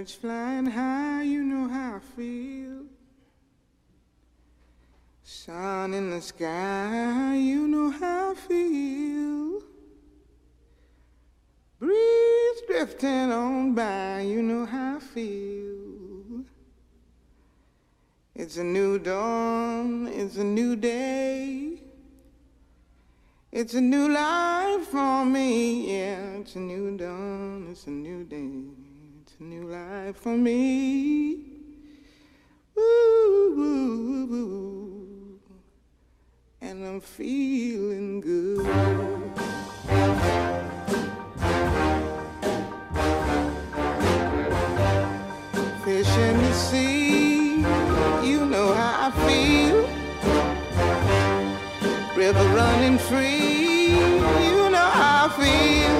birds flying high, you know how I feel. Sun in the sky, you know how I feel. Breeze drifting on by, you know how I feel. It's a new dawn, it's a new day. It's a new life for me, yeah. It's a new dawn, it's a new day. New life for me. Woo, woo, woo, And I'm feeling good. Fish in the sea, you know how I feel. River running free, you know how I feel.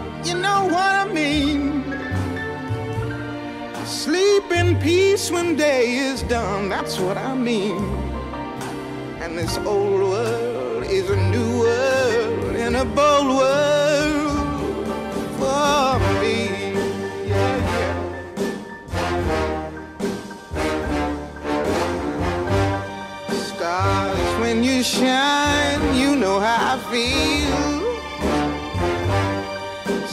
know what I mean. Sleep in peace when day is done, that's what I mean. And this old world is a new world and a bold world for me. Yeah. Stars, when you shine, you know how I feel.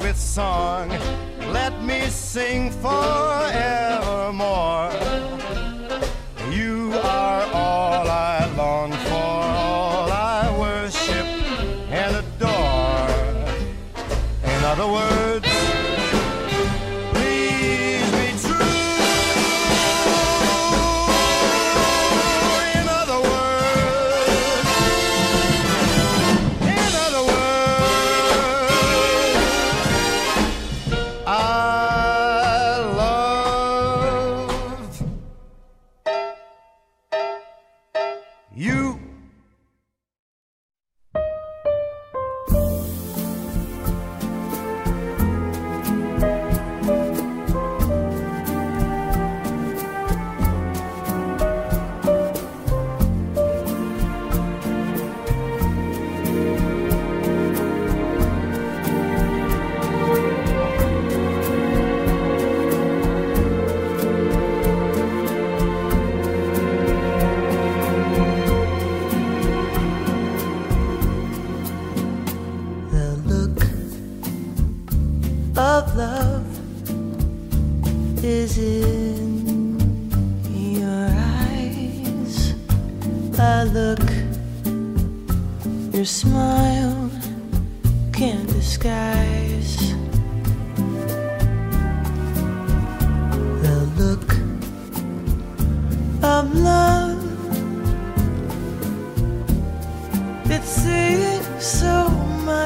with song. Let me sing forevermore.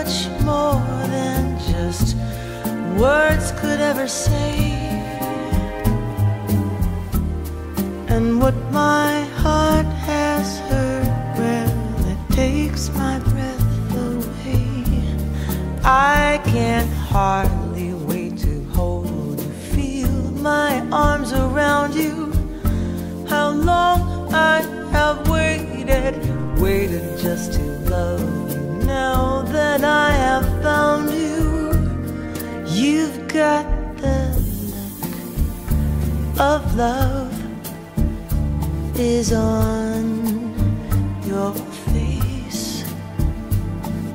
much more than just words could ever say. And what my heart has heard, well, it takes my breath away. I can hardly wait to hold you, feel my arms around you. How long I have waited, waited just to love that I have found you. You've got the look of love is on your face.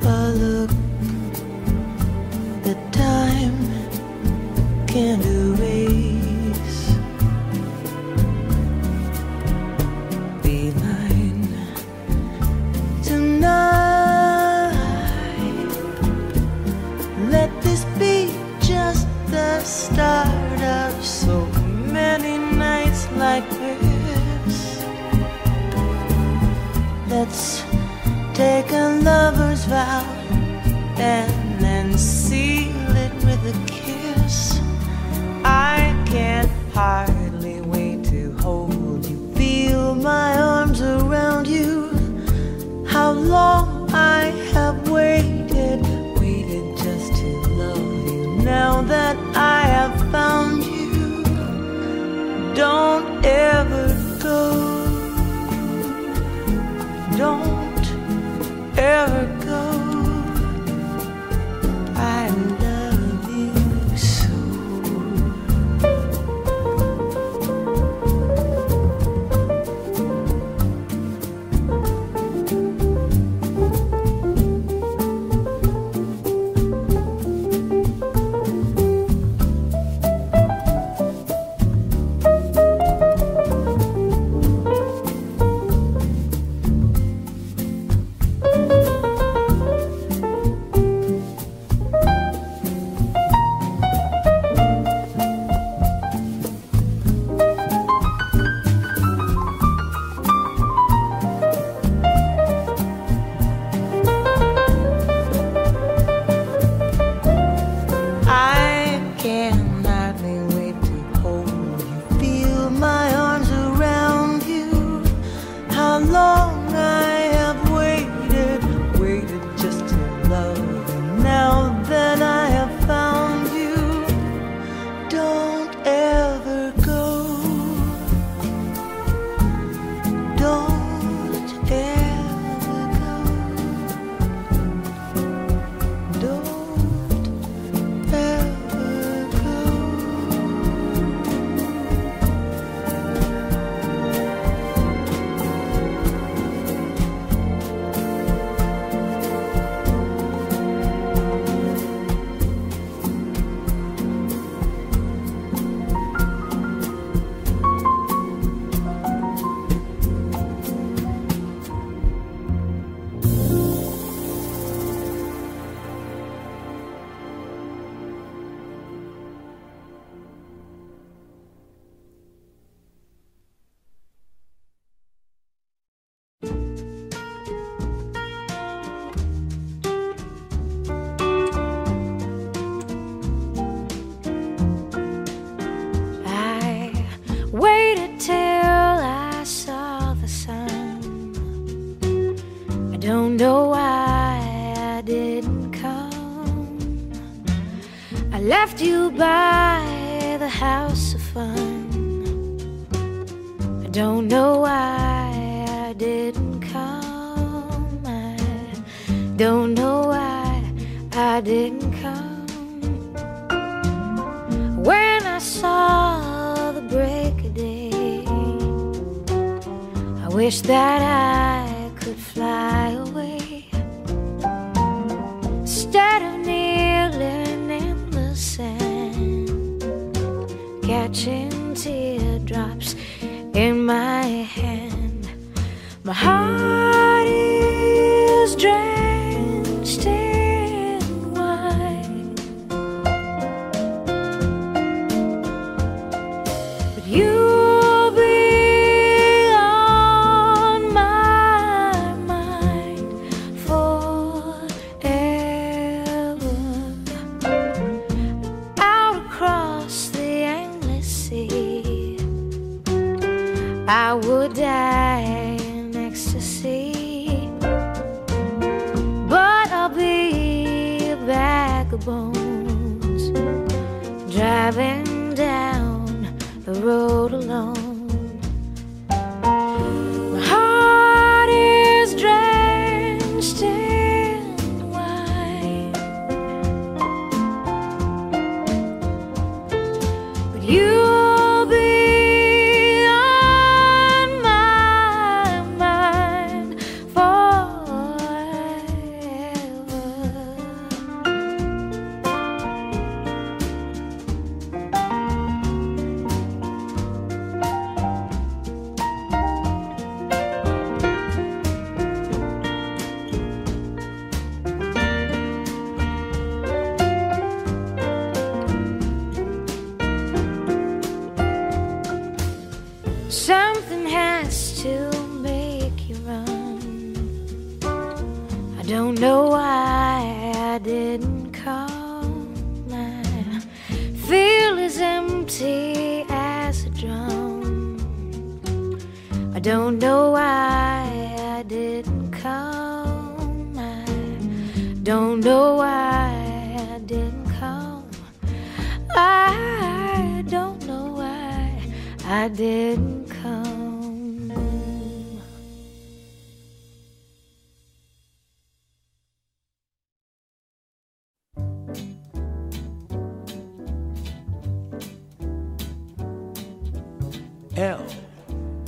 A look that time can erase. wish that I bones driving down the road alone. Don't know why I didn't come. Don't know why I didn't come. I don't know why I didn't come. L.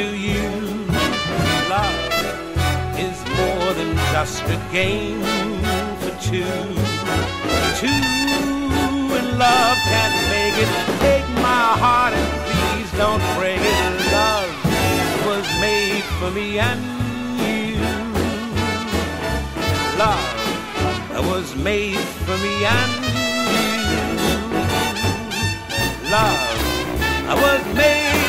to you. Love is more than just a game for two. Two and love can make it. Take my heart and please don't break it. Love was made for me and you. Love was made for me and you. Love was made.